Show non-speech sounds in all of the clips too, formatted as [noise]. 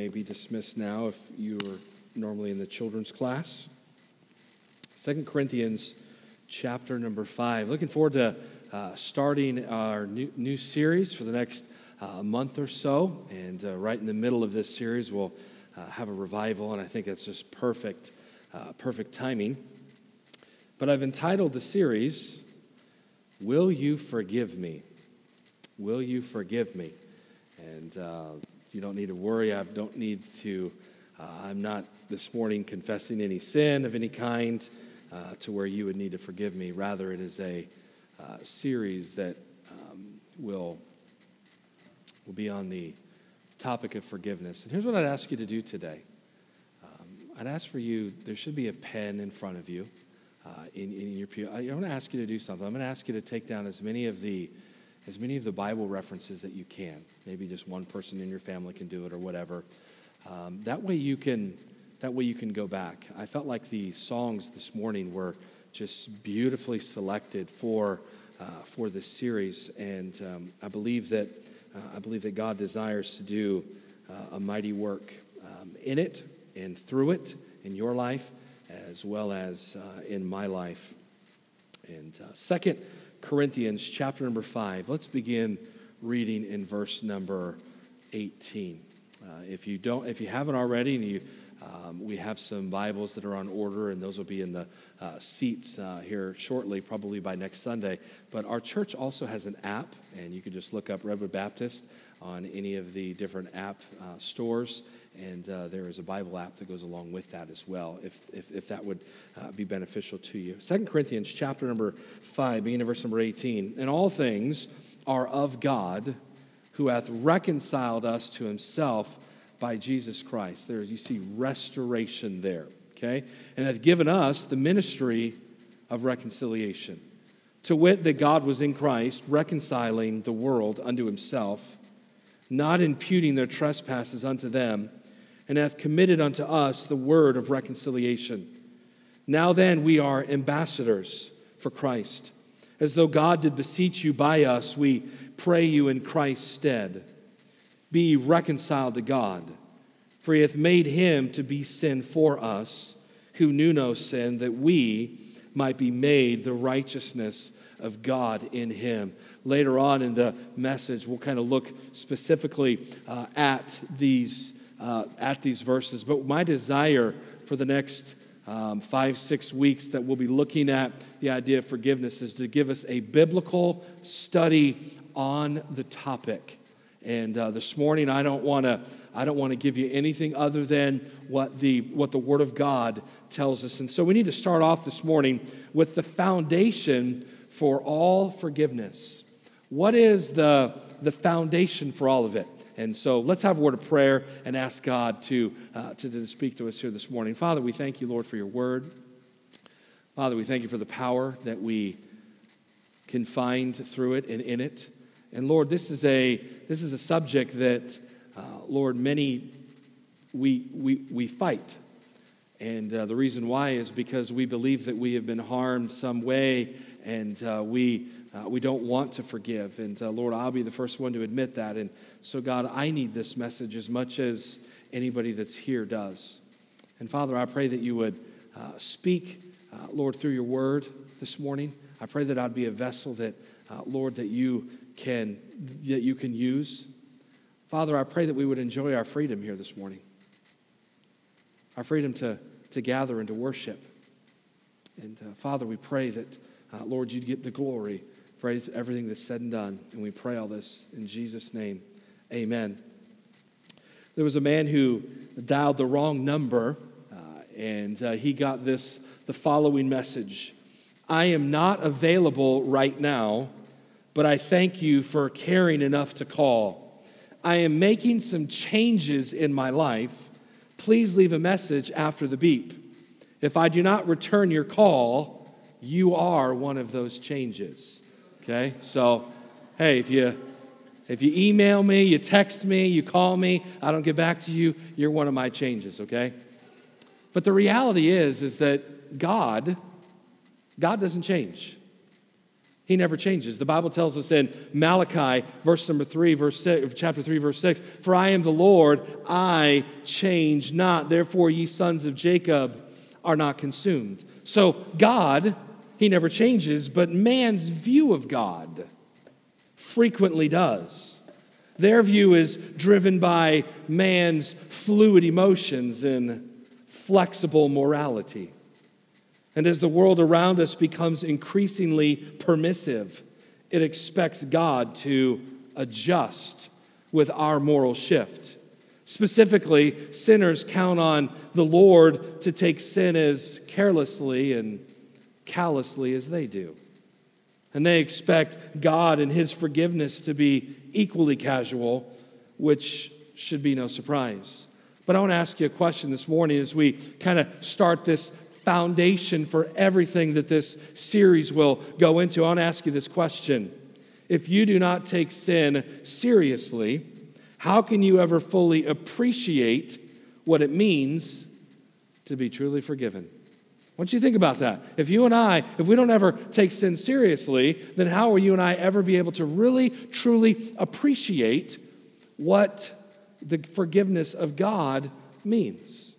may be dismissed now if you are normally in the children's class. Second Corinthians chapter number 5. Looking forward to uh, starting our new, new series for the next uh, month or so. And uh, right in the middle of this series, we'll uh, have a revival, and I think that's just perfect, uh, perfect timing. But I've entitled the series, Will You Forgive Me? Will You Forgive Me? And uh, you don't need to worry. I don't need to, uh, I'm not this morning confessing any sin of any kind uh, to where you would need to forgive me. Rather, it is a uh, series that um, will, will be on the topic of forgiveness. And here's what I'd ask you to do today um, I'd ask for you, there should be a pen in front of you. Uh, in, in your pew. I, I want to ask you to do something. I'm going to ask you to take down as many of the as many of the Bible references that you can. Maybe just one person in your family can do it or whatever. Um, that way you can that way you can go back. I felt like the songs this morning were just beautifully selected for uh, for this series, and um, I believe that uh, I believe that God desires to do uh, a mighty work um, in it and through it in your life as well as uh, in my life. And uh, Second Corinthians chapter number five. Let's begin reading in verse number 18. Uh, if you don't, if you haven't already, and you, um, we have some Bibles that are on order, and those will be in the uh, seats uh, here shortly, probably by next Sunday. But our church also has an app, and you can just look up Redwood Baptist on any of the different app uh, stores and uh, there is a Bible app that goes along with that as well, if, if, if that would uh, be beneficial to you. Second Corinthians chapter number 5, beginning verse number 18. And all things are of God, who hath reconciled us to himself by Jesus Christ. There you see restoration there, okay? And hath given us the ministry of reconciliation. To wit, that God was in Christ, reconciling the world unto himself, not imputing their trespasses unto them and hath committed unto us the word of reconciliation. Now then, we are ambassadors for Christ. As though God did beseech you by us, we pray you in Christ's stead. Be reconciled to God, for he hath made him to be sin for us, who knew no sin, that we might be made the righteousness of God in him. Later on in the message, we'll kind of look specifically uh, at these uh, at these verses. But my desire for the next um, five, six weeks that we'll be looking at the idea of forgiveness is to give us a biblical study on the topic. And uh, this morning, I don't want to. I don't want to give you anything other than what the what the Word of God tells us. And so we need to start off this morning with the foundation for all forgiveness. What is the the foundation for all of it? And so let's have a word of prayer and ask God to, uh, to, to speak to us here this morning. Father, we thank you, Lord, for your word. Father, we thank you for the power that we can find through it and in it. And Lord, this is a, this is a subject that, uh, Lord, many we, we, we fight. And uh, the reason why is because we believe that we have been harmed some way and uh, we, uh, we don't want to forgive. And uh, Lord, I'll be the first one to admit that. And so, God, I need this message as much as anybody that's here does. And Father, I pray that you would uh, speak, uh, Lord, through your word this morning. I pray that I'd be a vessel that, uh, Lord, that you can that you can use. Father, I pray that we would enjoy our freedom here this morning. Our freedom to, to gather and to worship. And uh, Father, we pray that, uh, Lord, you'd get the glory for everything that's said and done. And we pray all this in Jesus' name. Amen. There was a man who dialed the wrong number, uh, and uh, he got this the following message I am not available right now, but I thank you for caring enough to call. I am making some changes in my life. Please leave a message after the beep. If I do not return your call, you are one of those changes. Okay? So, hey, if you if you email me, you text me, you call me, I don't get back to you, you're one of my changes, okay? But the reality is is that God God doesn't change. He never changes. The Bible tells us in Malachi, verse number 3, verse six, chapter 3, verse 6, For I am the Lord, I change not. Therefore, ye sons of Jacob are not consumed. So, God, He never changes, but man's view of God frequently does. Their view is driven by man's fluid emotions and flexible morality. And as the world around us becomes increasingly permissive, it expects God to adjust with our moral shift. Specifically, sinners count on the Lord to take sin as carelessly and callously as they do. And they expect God and His forgiveness to be equally casual, which should be no surprise. But I want to ask you a question this morning as we kind of start this foundation for everything that this series will go into. I want to ask you this question. If you do not take sin seriously, how can you ever fully appreciate what it means to be truly forgiven? Want you to think about that. If you and I, if we don't ever take sin seriously, then how will you and I ever be able to really, truly appreciate what the forgiveness of God means?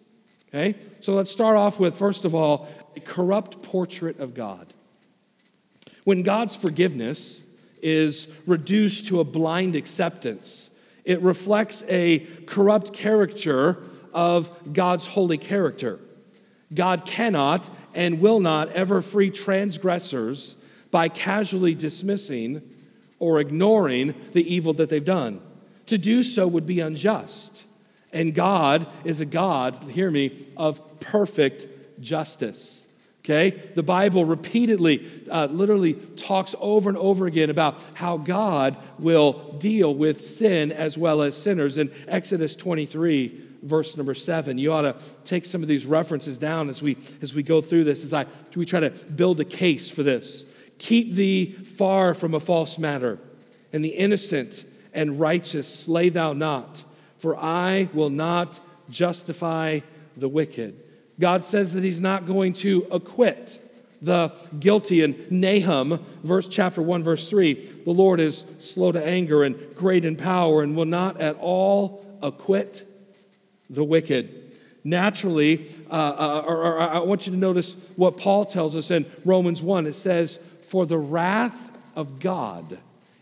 Okay? So let's start off with, first of all, a corrupt portrait of God. When God's forgiveness is reduced to a blind acceptance, it reflects a corrupt caricature of God's holy character. God cannot and will not ever free transgressors by casually dismissing or ignoring the evil that they've done. To do so would be unjust. And God is a God, hear me, of perfect justice. Okay? The Bible repeatedly, uh, literally talks over and over again about how God will deal with sin as well as sinners. In Exodus 23, verse number 7, you ought to take some of these references down as we, as we go through this, as I, we try to build a case for this. Keep thee far from a false matter, and the innocent and righteous slay thou not, for I will not justify the wicked. God says that he's not going to acquit the guilty. In Nahum, verse chapter 1, verse 3, the Lord is slow to anger and great in power and will not at all acquit the wicked. Naturally, uh, uh, or, or I want you to notice what Paul tells us in Romans 1. It says, For the wrath of God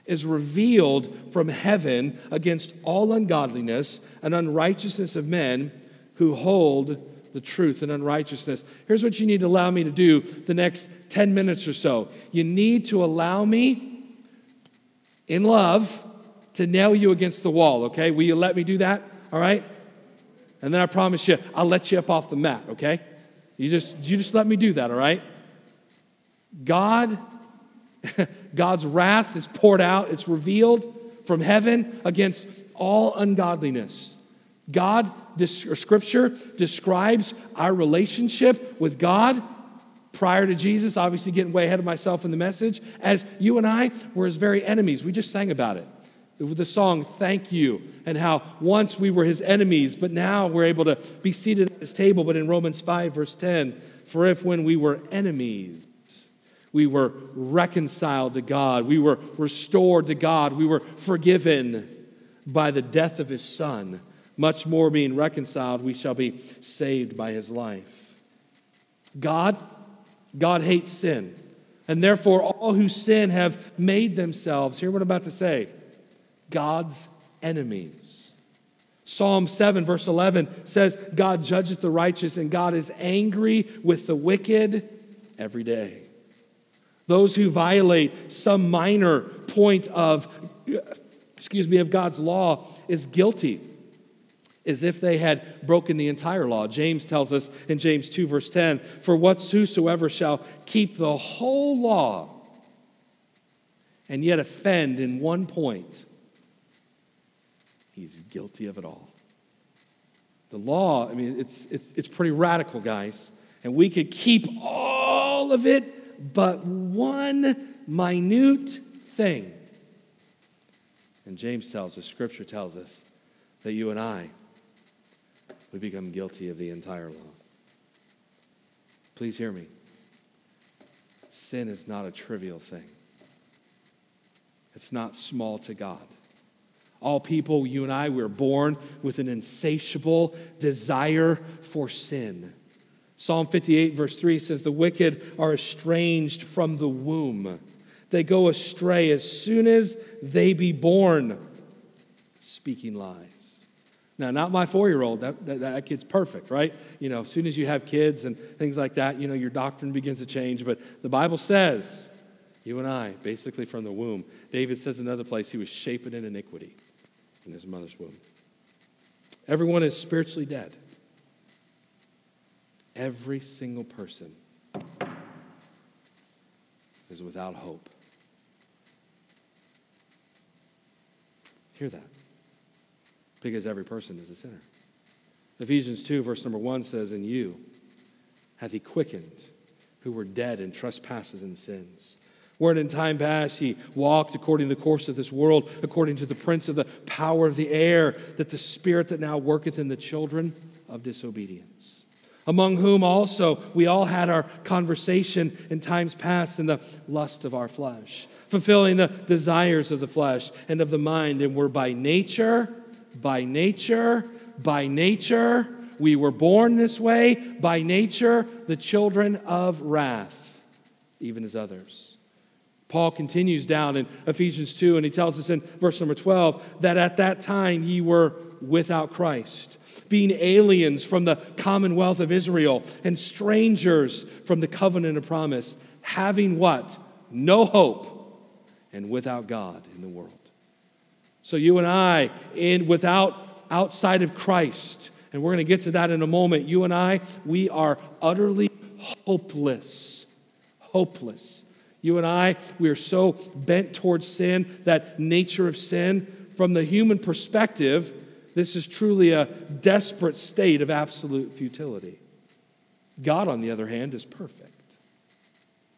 is revealed from heaven against all ungodliness and unrighteousness of men who hold the truth and unrighteousness. Here's what you need to allow me to do the next 10 minutes or so. You need to allow me, in love, to nail you against the wall, okay? Will you let me do that? All right? And then I promise you, I'll let you up off the mat, okay? You just, you just let me do that, all right? God, [laughs] God's wrath is poured out, it's revealed from heaven against all ungodliness. God, or Scripture describes our relationship with God prior to Jesus, obviously getting way ahead of myself in the message, as you and I were his very enemies. We just sang about it. With the song, Thank You, and how once we were his enemies, but now we're able to be seated at his table. But in Romans 5, verse 10, for if when we were enemies, we were reconciled to God, we were restored to God, we were forgiven by the death of his Son much more being reconciled, we shall be saved by his life. God, God hates sin. And therefore, all who sin have made themselves, hear what I'm about to say, God's enemies. Psalm 7, verse 11 says, God judges the righteous and God is angry with the wicked every day. Those who violate some minor point of, excuse me, of God's law is guilty as if they had broken the entire law. James tells us in James 2, verse 10 For whatsoever shall keep the whole law and yet offend in one point, he's guilty of it all. The law, I mean, it's, it's, it's pretty radical, guys. And we could keep all of it, but one minute thing. And James tells us, Scripture tells us, that you and I we become guilty of the entire law. Please hear me. Sin is not a trivial thing. It's not small to God. All people, you and I, we're born with an insatiable desire for sin. Psalm 58, verse 3 says, The wicked are estranged from the womb. They go astray as soon as they be born, speaking lies. Now, not my four year old. That, that, that, kid's perfect, right? You know, as soon as you have kids and things like that, you know, your doctrine begins to change. But the Bible says, you and I, basically from the womb, David says another place, he was shapen in iniquity in his mother's womb. Everyone is spiritually dead. Every single person is without hope. Hear that. Because every person is a sinner. Ephesians 2, verse number 1 says, In you hath he quickened who were dead in trespasses and sins. Where in time past he walked according to the course of this world, according to the prince of the power of the air, that the spirit that now worketh in the children of disobedience among whom also we all had our conversation in times past in the lust of our flesh, fulfilling the desires of the flesh and of the mind, and were by nature, by nature, by nature, we were born this way, by nature, the children of wrath, even as others. Paul continues down in Ephesians 2, and he tells us in verse number 12 that at that time ye were without Christ being aliens from the commonwealth of Israel and strangers from the covenant of promise, having what? No hope and without God in the world. So you and I, in without outside of Christ, and we're going to get to that in a moment, you and I, we are utterly hopeless. Hopeless. You and I, we are so bent towards sin, that nature of sin, from the human perspective, this is truly a desperate state of absolute futility. God, on the other hand, is perfect.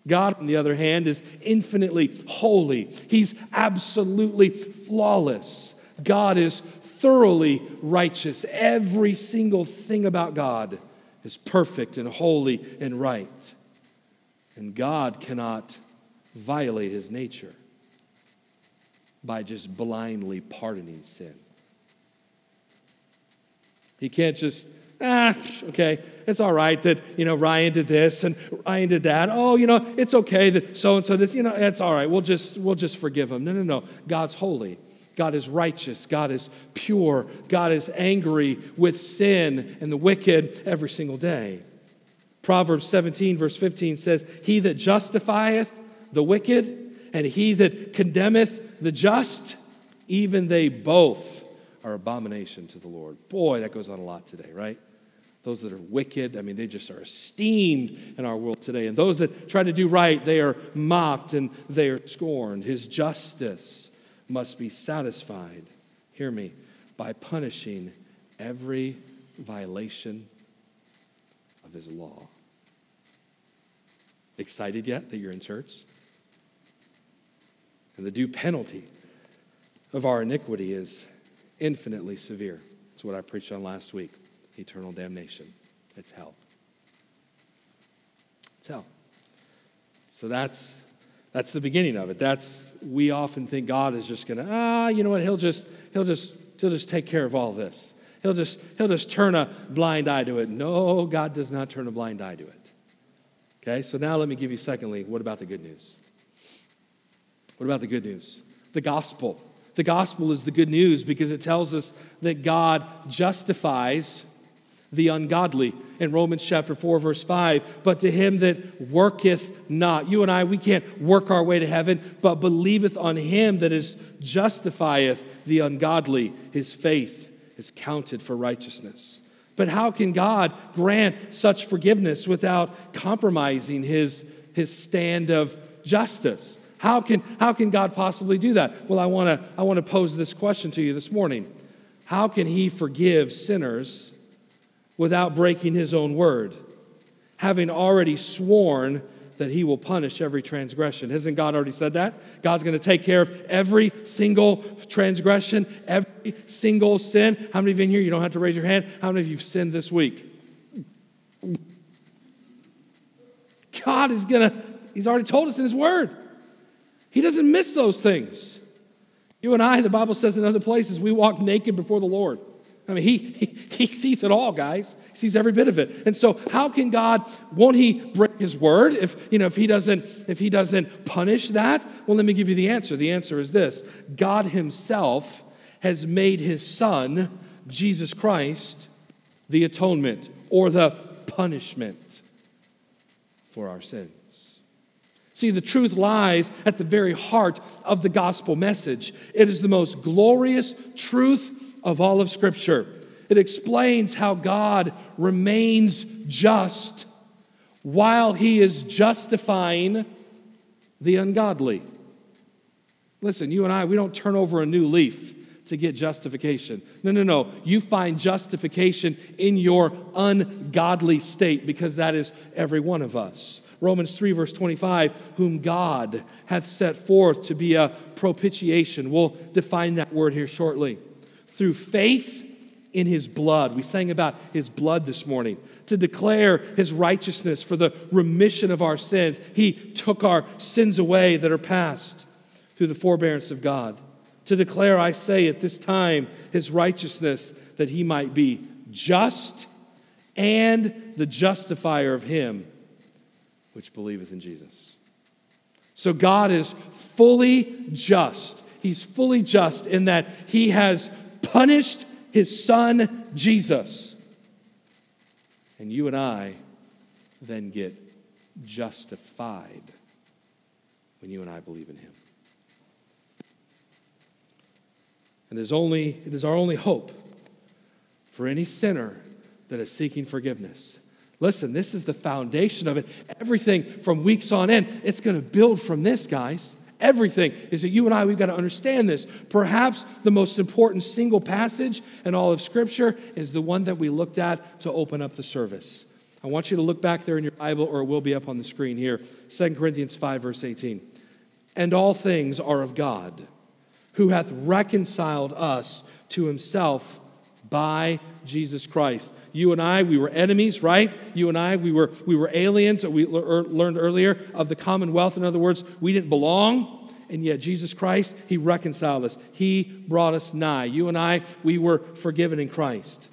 God, on the other hand, is infinitely holy. He's absolutely flawless. God is thoroughly righteous. Every single thing about God is perfect and holy and right. And God cannot violate his nature by just blindly pardoning sin. He can't just, ah, okay, it's all right that, you know, Ryan did this and Ryan did that. Oh, you know, it's okay that so and so this, you know, it's all right. We'll just we'll just forgive him. No, no, no. God's holy. God is righteous. God is pure. God is angry with sin and the wicked every single day. Proverbs 17, verse 15 says, He that justifieth the wicked and he that condemneth the just, even they both are abomination to the Lord. Boy, that goes on a lot today, right? Those that are wicked, I mean, they just are esteemed in our world today. And those that try to do right, they are mocked and they are scorned. His justice must be satisfied, hear me, by punishing every violation of his law. Excited yet that you're in church? And the due penalty of our iniquity is infinitely severe. That's what I preached on last week eternal damnation. It's hell. It's hell. So that's that's the beginning of it. That's we often think God is just gonna, ah, you know what, he'll just he'll just he'll just take care of all this. He'll just he'll just turn a blind eye to it. No, God does not turn a blind eye to it. Okay, so now let me give you secondly, what about the good news? What about the good news? The gospel. The gospel is the good news because it tells us that God justifies the ungodly in Romans chapter 4, verse 5. But to him that worketh not, you and I, we can't work our way to heaven, but believeth on him that is justifieth the ungodly, his faith is counted for righteousness. But how can God grant such forgiveness without compromising his, his stand of justice? How can, how can God possibly do that? Well, I want to I wanna pose this question to you this morning. How can He forgive sinners without breaking His own word, having already sworn that He will punish every transgression? Hasn't God already said that? God's going to take care of every single transgression, every single sin. How many of you in here, you don't have to raise your hand, how many of you have sinned this week? God is going to, He's already told us in His Word. He doesn't miss those things. You and I, the Bible says in other places, we walk naked before the Lord. I mean, he, he, he sees it all, guys. He sees every bit of it. And so, how can God, won't he break his word if, you know, if he doesn't, if he doesn't punish that? Well, let me give you the answer. The answer is this God himself has made his son, Jesus Christ, the atonement or the punishment for our sins. See, the truth lies at the very heart of the gospel message. It is the most glorious truth of all of Scripture. It explains how God remains just while he is justifying the ungodly. Listen, you and I, we don't turn over a new leaf to get justification. No, no, no. You find justification in your ungodly state because that is every one of us. Romans 3, verse 25, whom God hath set forth to be a propitiation. We'll define that word here shortly. Through faith in his blood. We sang about his blood this morning. To declare his righteousness for the remission of our sins. He took our sins away that are past through the forbearance of God. To declare, I say, at this time, his righteousness, that he might be just and the justifier of him which believeth in Jesus. So God is fully just. He's fully just in that he has punished his son Jesus. And you and I then get justified when you and I believe in him. And it is only it is our only hope for any sinner that is seeking forgiveness Listen, this is the foundation of it. Everything from weeks on end, it's going to build from this, guys. Everything is that you and I, we've got to understand this. Perhaps the most important single passage in all of Scripture is the one that we looked at to open up the service. I want you to look back there in your Bible, or it will be up on the screen here. 2 Corinthians 5, verse 18. And all things are of God, who hath reconciled us to himself by Jesus Christ. You and I, we were enemies, right? You and I, we were, we were aliens, we er, learned earlier, of the commonwealth. In other words, we didn't belong. And yet, Jesus Christ, He reconciled us. He brought us nigh. You and I, we were forgiven in Christ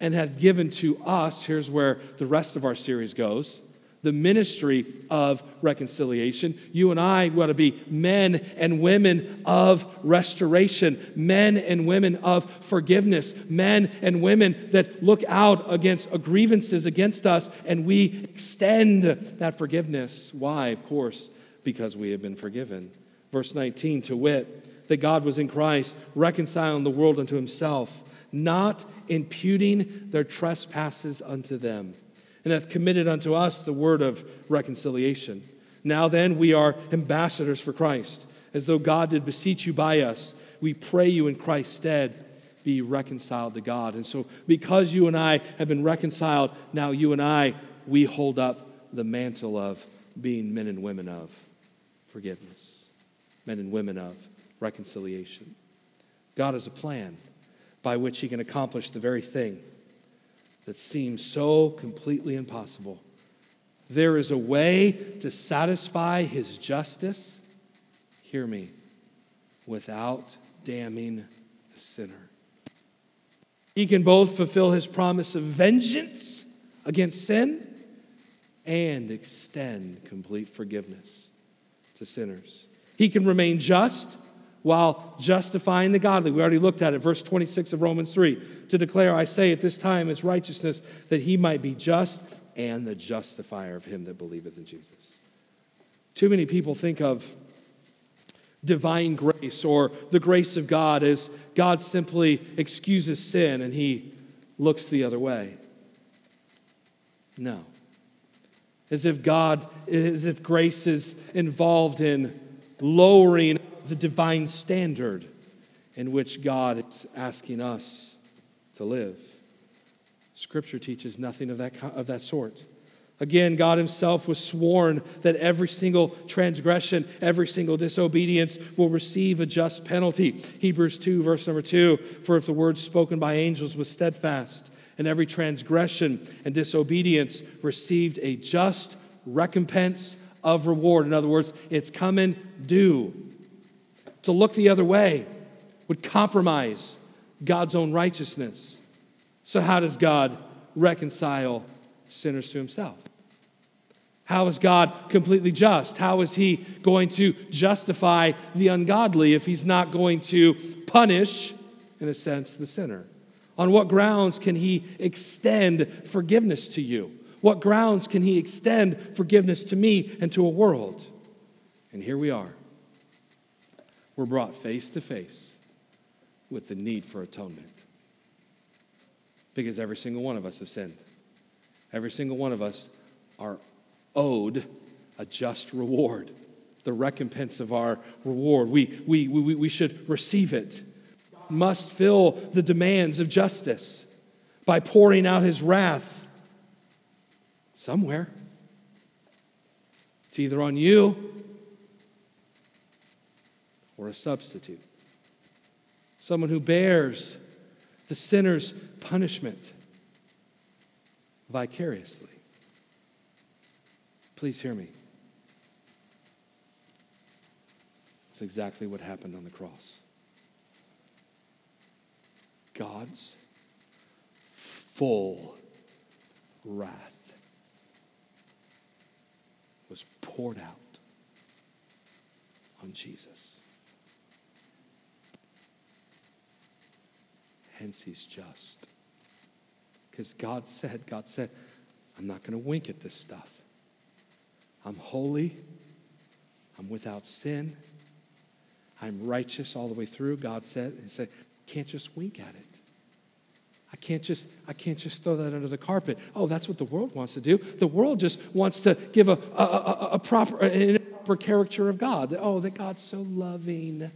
and had given to us. Here's where the rest of our series goes the ministry of reconciliation. You and I want to be men and women of restoration, men and women of forgiveness, men and women that look out against grievances against us and we extend that forgiveness. Why? Of course, because we have been forgiven. Verse 19, to wit, that God was in Christ, reconciling the world unto himself, not imputing their trespasses unto them and hath committed unto us the word of reconciliation. Now then, we are ambassadors for Christ, as though God did beseech you by us. We pray you in Christ's stead, be reconciled to God. And so, because you and I have been reconciled, now you and I, we hold up the mantle of being men and women of forgiveness, men and women of reconciliation. God has a plan by which He can accomplish the very thing that seems so completely impossible. There is a way to satisfy his justice, hear me, without damning the sinner. He can both fulfill his promise of vengeance against sin and extend complete forgiveness to sinners. He can remain just while justifying the godly. We already looked at it, verse 26 of Romans 3. To declare, I say, at this time is righteousness, that he might be just and the justifier of him that believeth in Jesus. Too many people think of divine grace or the grace of God as God simply excuses sin and he looks the other way. No. As if God, as if grace is involved in lowering the divine standard in which God is asking us to live. Scripture teaches nothing of that, of that sort. Again, God Himself was sworn that every single transgression, every single disobedience will receive a just penalty. Hebrews 2, verse number 2 For if the word spoken by angels was steadfast, and every transgression and disobedience received a just recompense of reward. In other words, it's coming due. To look the other way would compromise God's own righteousness. So, how does God reconcile sinners to himself? How is God completely just? How is he going to justify the ungodly if he's not going to punish, in a sense, the sinner? On what grounds can he extend forgiveness to you? What grounds can he extend forgiveness to me and to a world? And here we are. We're brought face to face with the need for atonement. Because every single one of us has sinned. Every single one of us are owed a just reward, the recompense of our reward. We, we, we, we should receive it. Must fill the demands of justice by pouring out his wrath somewhere. It's either on you or a substitute. Someone who bears the sinner's punishment vicariously. Please hear me. It's exactly what happened on the cross. God's full wrath was poured out on Jesus. Hence, he's just. Because God said, God said, I'm not going to wink at this stuff. I'm holy. I'm without sin. I'm righteous all the way through. God said, He said, can't just wink at it. I can't just I can't just throw that under the carpet. Oh, that's what the world wants to do. The world just wants to give a, a, a, a proper a proper caricature of God. Oh, that God's so loving.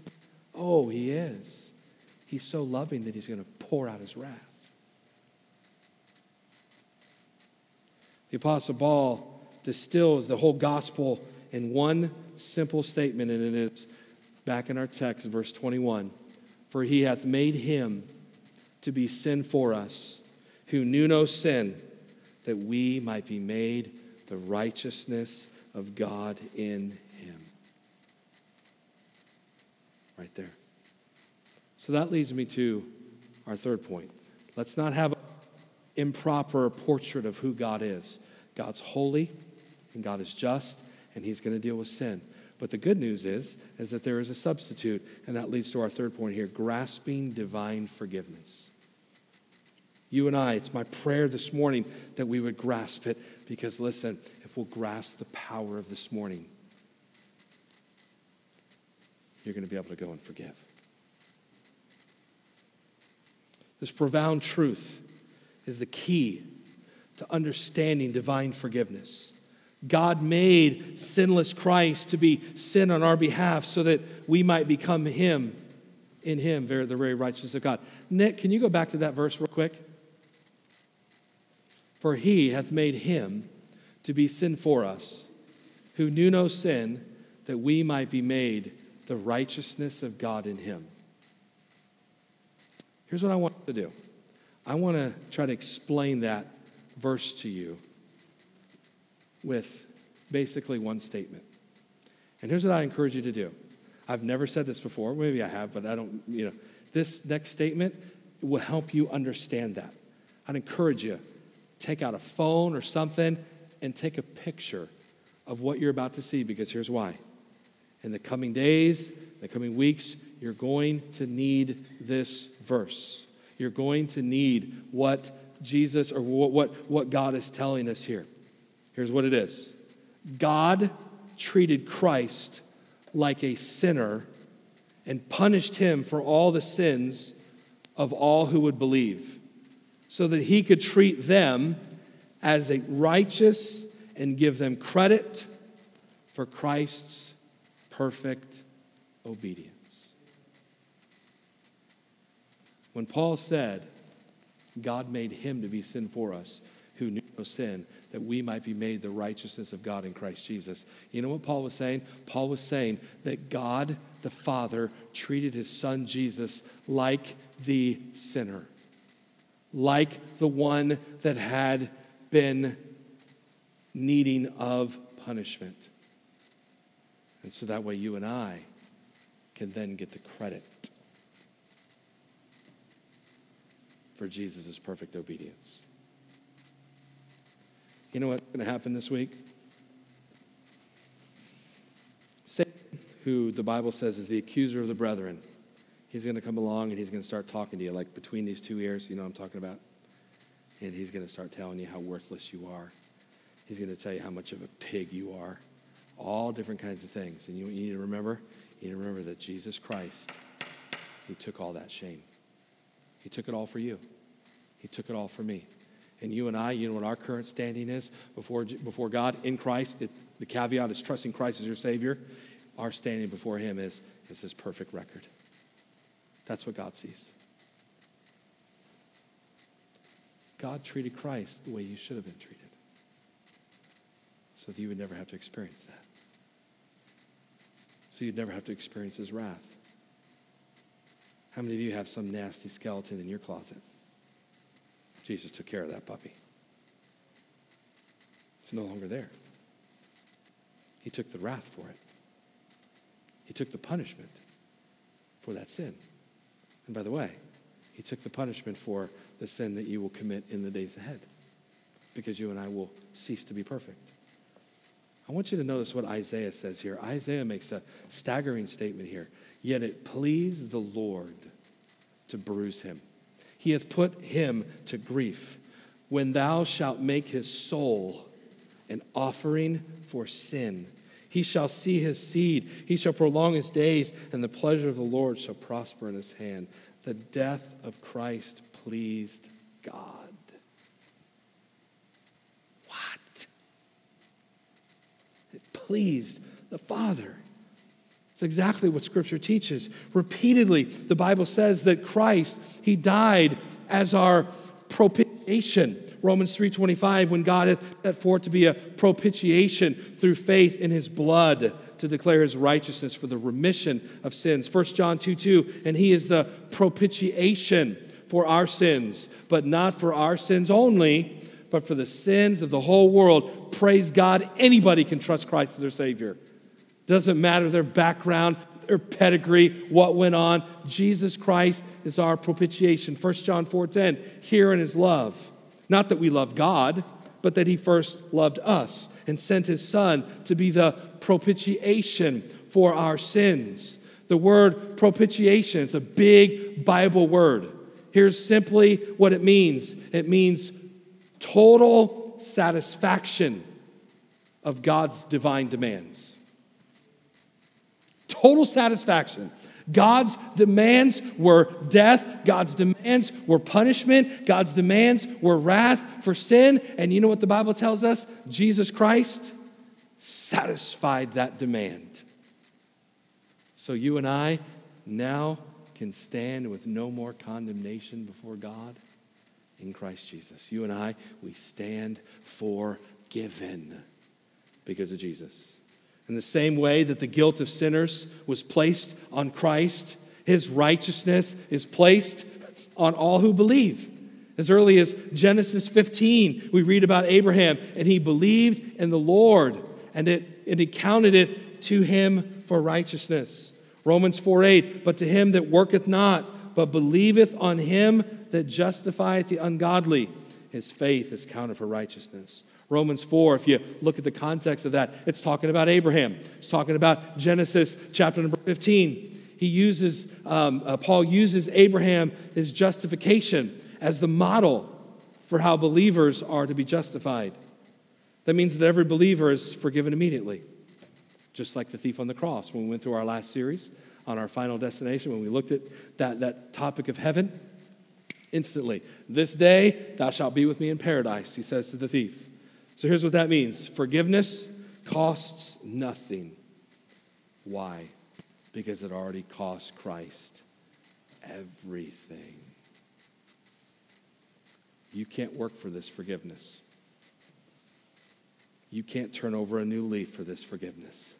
Oh, He is. He's so loving that He's going to pour out His wrath. The Apostle Paul distills the whole gospel in one simple statement, and it is back in our text, verse 21 For he hath made him to be sin for us, who knew no sin, that we might be made the righteousness of God in him. Right there. So that leads me to our third point. Let's not have an improper portrait of who God is. God's holy, and God is just, and He's going to deal with sin. But the good news is, is that there is a substitute, and that leads to our third point here: grasping divine forgiveness. You and I, it's my prayer this morning that we would grasp it, because listen, if we'll grasp the power of this morning, you're going to be able to go and forgive. This profound truth is the key to understanding divine forgiveness. God made sinless Christ to be sin on our behalf so that we might become Him, in Him, the very righteousness of God. Nick, can you go back to that verse real quick? For He hath made Him to be sin for us, who knew no sin, that we might be made the righteousness of God in Him. Here's what I want to do I want to try to explain that verse to you with basically one statement. And here's what I encourage you to do. I've never said this before. Maybe I have, but I don't, you know. This next statement will help you understand that. I'd encourage you take out a phone or something and take a picture of what you're about to see because here's why. In the coming days, the coming weeks, you're going to need this verse. You're going to need what Jesus or what, what, what God is telling us here. Here's what it is God treated Christ like a sinner and punished him for all the sins of all who would believe, so that he could treat them as a righteous and give them credit for Christ's perfect obedience. When Paul said, God made him to be sin for us, who knew no sin, that we might be made the righteousness of God in Christ Jesus. You know what Paul was saying? Paul was saying that God the Father treated his son Jesus like the sinner, like the one that had been needing of punishment. And so that way you and I can then get the credit for Jesus' perfect obedience. You know what's going to happen this week? Satan, who the Bible says is the accuser of the brethren, he's going to come along and he's going to start talking to you like between these two ears, you know what I'm talking about? And he's going to start telling you how worthless you are. He's going to tell you how much of a pig you are. All different kinds of things. And you, you need to remember, you need to remember that Jesus Christ, he took all that shame. He took it all for you. He took it all for me. And you and I, you know what our current standing is before, before God in Christ? It, the caveat is trusting Christ as your Savior. Our standing before Him is, is His perfect record. That's what God sees. God treated Christ the way you should have been treated so that you would never have to experience that. So you'd never have to experience His wrath. How many of you have some nasty skeleton in your closet? Jesus took care of that puppy. It's no longer there. He took the wrath for it. He took the punishment for that sin. And by the way, he took the punishment for the sin that you will commit in the days ahead because you and I will cease to be perfect. I want you to notice what Isaiah says here. Isaiah makes a staggering statement here. Yet it pleased the Lord to bruise him. He hath put him to grief. When thou shalt make his soul an offering for sin, he shall see his seed, he shall prolong his days, and the pleasure of the Lord shall prosper in his hand. The death of Christ pleased God. What? It pleased the Father. It's exactly what Scripture teaches. Repeatedly, the Bible says that Christ, He died as our propitiation. Romans 3.25, when God hath set forth to be a propitiation through faith in His blood to declare His righteousness for the remission of sins. 1 John 2, 2, and He is the propitiation for our sins, but not for our sins only, but for the sins of the whole world. Praise God, anybody can trust Christ as their Savior. Doesn't matter their background, their pedigree, what went on. Jesus Christ is our propitiation. 1 John 4:10, here in his love. Not that we love God, but that he first loved us and sent his son to be the propitiation for our sins. The word propitiation is a big Bible word. Here's simply what it means it means total satisfaction of God's divine demands. Total satisfaction. God's demands were death. God's demands were punishment. God's demands were wrath for sin. And you know what the Bible tells us? Jesus Christ satisfied that demand. So you and I now can stand with no more condemnation before God in Christ Jesus. You and I, we stand forgiven because of Jesus. In the same way that the guilt of sinners was placed on Christ, his righteousness is placed on all who believe. As early as Genesis 15, we read about Abraham, and he believed in the Lord, and it, and he counted it to him for righteousness. Romans 4 8, but to him that worketh not, but believeth on him that justifieth the ungodly, his faith is counted for righteousness. Romans 4, if you look at the context of that, it's talking about Abraham. It's talking about Genesis chapter number 15. He uses, um, uh, Paul uses Abraham, his justification, as the model for how believers are to be justified. That means that every believer is forgiven immediately, just like the thief on the cross. When we went through our last series on our final destination, when we looked at that, that topic of heaven, instantly, this day thou shalt be with me in paradise, he says to the thief. So here's what that means forgiveness costs nothing. Why? Because it already cost Christ everything. You can't work for this forgiveness. You can't turn over a new leaf for this forgiveness.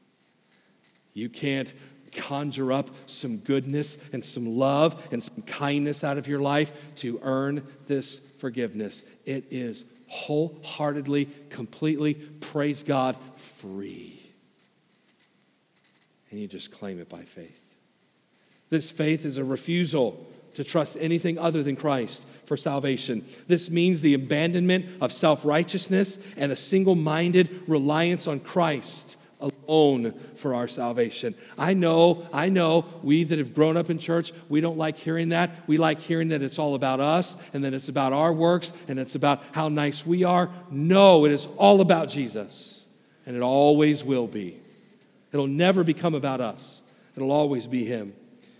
You can't conjure up some goodness and some love and some kindness out of your life to earn this forgiveness. It is wholeheartedly, completely, praise God, free. And you just claim it by faith. This faith is a refusal to trust anything other than Christ for salvation. This means the abandonment of self righteousness and a single minded reliance on Christ alone for our salvation. I know, I know, we that have grown up in church, we don't like hearing that. We like hearing that it's all about us and that it's about our works and it's about how nice we are. No, it is all about Jesus, and it always will be. It'll never become about us, it'll always be Him.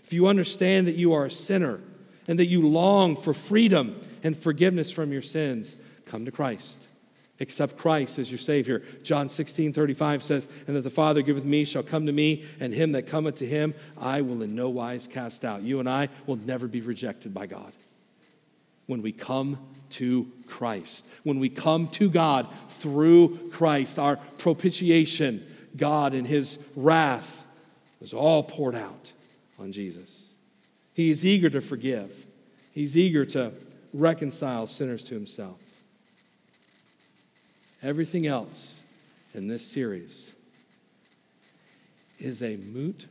If you understand that you are a sinner and that you long for freedom and forgiveness from your sins, come to Christ. Accept Christ as your Savior. John 16, 35 says, And that the Father giveth me shall come to me, and him that cometh to him I will in no wise cast out. You and I will never be rejected by God. When we come to Christ, when we come to God through Christ, our propitiation, God in his wrath was all poured out on Jesus. He is eager to forgive, he's eager to reconcile sinners to himself. Everything else in this series is a moot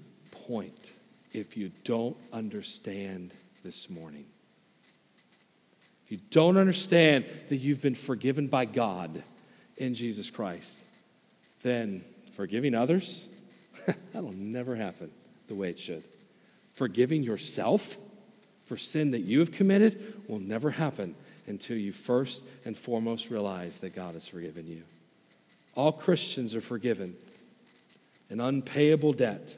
point if you don't understand this morning. If you don't understand that you've been forgiven by God in Jesus Christ, then forgiving others, [laughs] that'll never happen the way it should. Forgiving yourself for sin that you have committed will never happen until you first and foremost realize that God has forgiven you. All Christians are forgiven an unpayable debt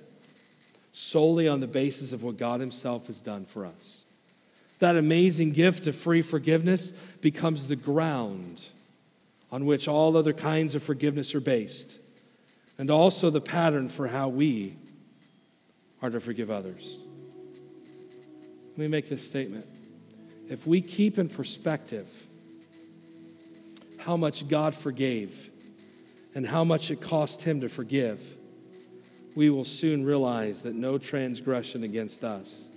solely on the basis of what God Himself has done for us. That amazing gift of free forgiveness becomes the ground on which all other kinds of forgiveness are based, and also the pattern for how we are to forgive others. Let me make this statement if we keep in perspective how much God forgave and how much it cost him to forgive, we will soon realize that no transgression against us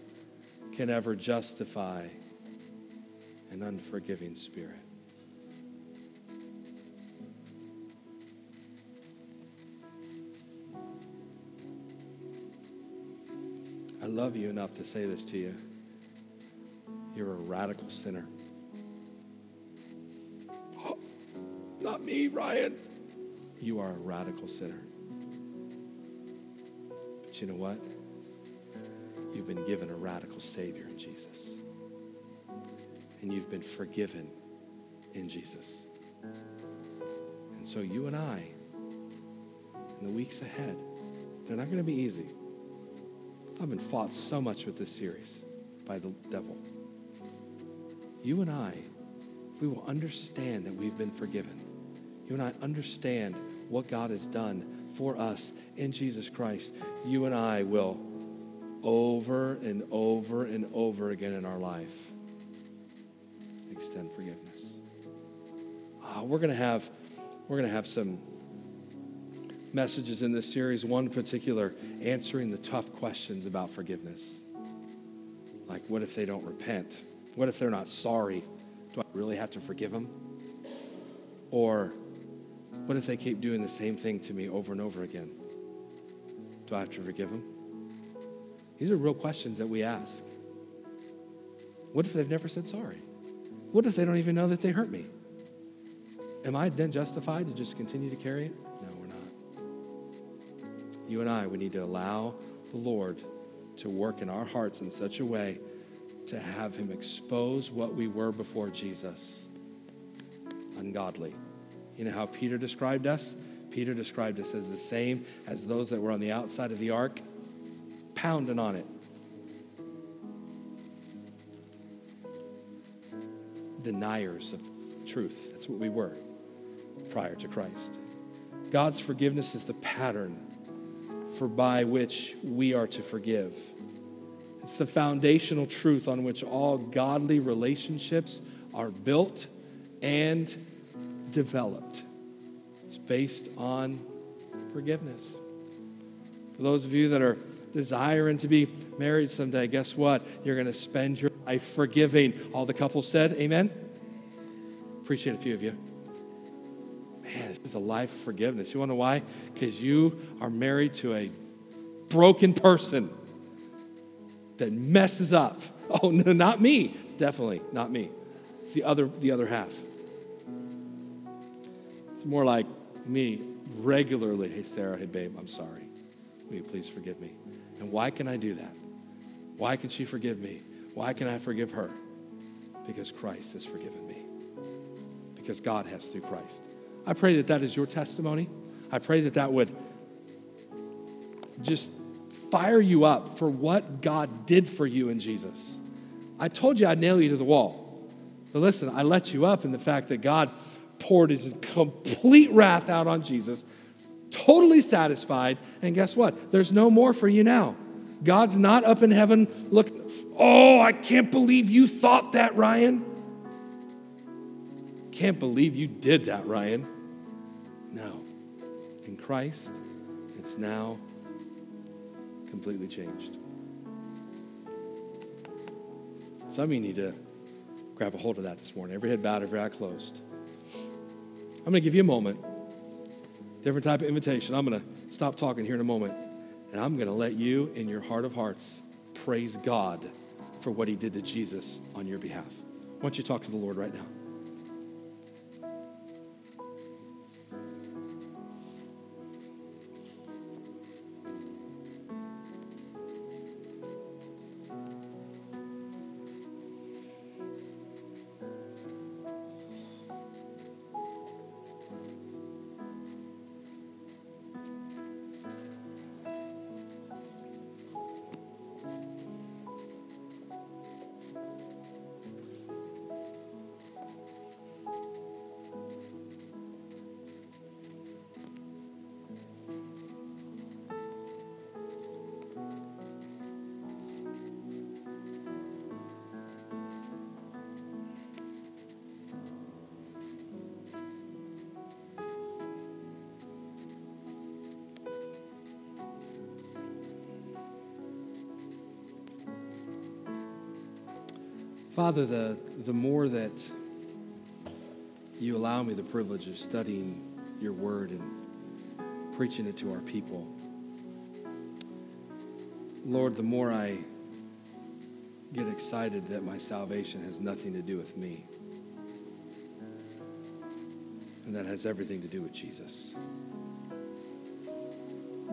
can ever justify an unforgiving spirit. I love you enough to say this to you. You're a radical sinner. Oh, not me, Ryan. You are a radical sinner. But you know what? You've been given a radical Savior in Jesus. And you've been forgiven in Jesus. And so you and I, in the weeks ahead, they're not going to be easy. I've been fought so much with this series by the devil you and I, we will understand that we've been forgiven, you and I understand what God has done for us in Jesus Christ, you and I will over and over and over again in our life extend forgiveness. Uh, we're going to have we're going to have some messages in this series. One in particular, answering the tough questions about forgiveness, like what if they don't repent? What if they're not sorry? Do I really have to forgive them? Or what if they keep doing the same thing to me over and over again? Do I have to forgive them? These are real questions that we ask. What if they've never said sorry? What if they don't even know that they hurt me? Am I then justified to just continue to carry it? No, we're not. You and I, we need to allow the Lord to work in our hearts in such a way to have him expose what we were before Jesus ungodly. You know how Peter described us? Peter described us as the same as those that were on the outside of the ark, pounding on it. Deniers of truth. That's what we were prior to Christ. God's forgiveness is the pattern for by which we are to forgive. It's the foundational truth on which all godly relationships are built and developed. It's based on forgiveness. For those of you that are desiring to be married someday, guess what? You're going to spend your life forgiving. All the couples said, Amen? Appreciate a few of you. Man, this is a life of forgiveness. You know why? Because you are married to a broken person that messes up. [laughs] Oh, no, not me. Definitely not me. It's the other, the other half. It's more like me regularly. Hey, Sarah, hey, babe, I'm sorry. Will you please forgive me? And why can I do that? Why can she forgive me? Why can I forgive her? Because Christ has forgiven me. Because God has through Christ. I pray that that is your testimony. I pray that that would just fire you up for what God did for you in Jesus. I told you I'd nail you to the wall. But listen, I let you up in the fact that God poured his complete wrath out on Jesus, totally satisfied. And guess what? There's no more for you now. God's not up in heaven look, oh, I can't believe you thought that, Ryan. Can't believe you did that, Ryan. No. In Christ, it's now completely changed. Some of you need to grab a hold of that this morning. Every head bowed, every eye closed. I'm going to give you a moment. Different type of invitation. I'm going to stop talking here in a moment. And I'm going to let you, in your heart of hearts, praise God for what he did to Jesus on your behalf. Why don't you talk to the Lord right now? Father, the, the more that you allow me the privilege of studying your word and preaching it to our people, Lord, the more I get excited that my salvation has nothing to do with me. And that has everything to do with Jesus.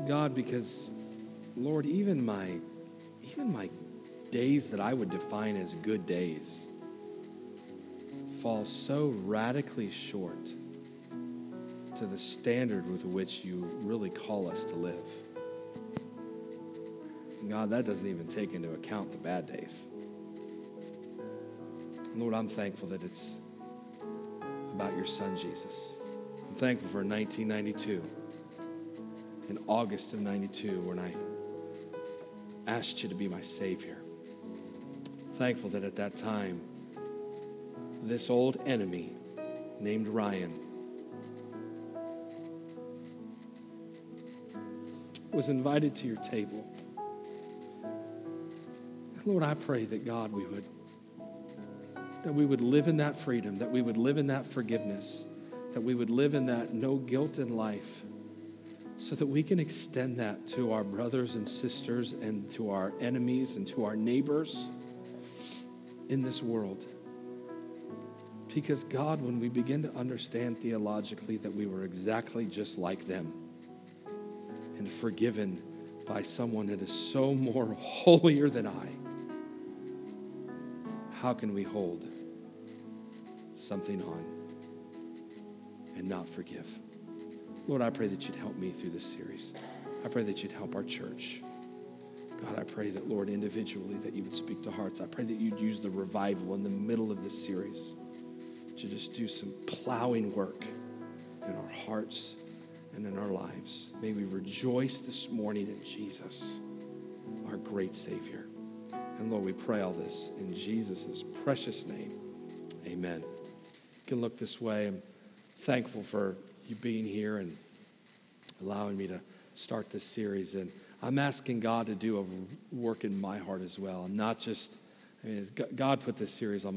God, because Lord, even my even my days that I would define as good days fall so radically short to the standard with which you really call us to live. God, that doesn't even take into account the bad days. Lord, I'm thankful that it's about your son, Jesus. I'm thankful for 1992, in August of 92, when I asked you to be my Savior thankful that at that time, this old enemy named Ryan was invited to your table. Lord, I pray that God, we would that we would live in that freedom, that we would live in that forgiveness, that we would live in that no guilt in life, so that we can extend that to our brothers and sisters and to our enemies and to our neighbors in this world. Because, God, when we begin to understand theologically that we were exactly just like them and forgiven by someone that is so more [laughs] holier than I, how can we hold something on and not forgive? Lord, I pray that you'd help me through this series. I pray that you'd help our church. God, I pray that, Lord, individually, that you would speak to hearts. I pray that you'd use the revival in the middle of this series to just do some plowing work in our hearts and in our lives. May we rejoice this morning in Jesus, our great Savior. And Lord, we pray all this in Jesus' precious name. Amen. You can look this way. I'm thankful for you being here and allowing me to start this series. And I'm asking God to do a work in my heart as well. I'm not just, I mean, God put this series on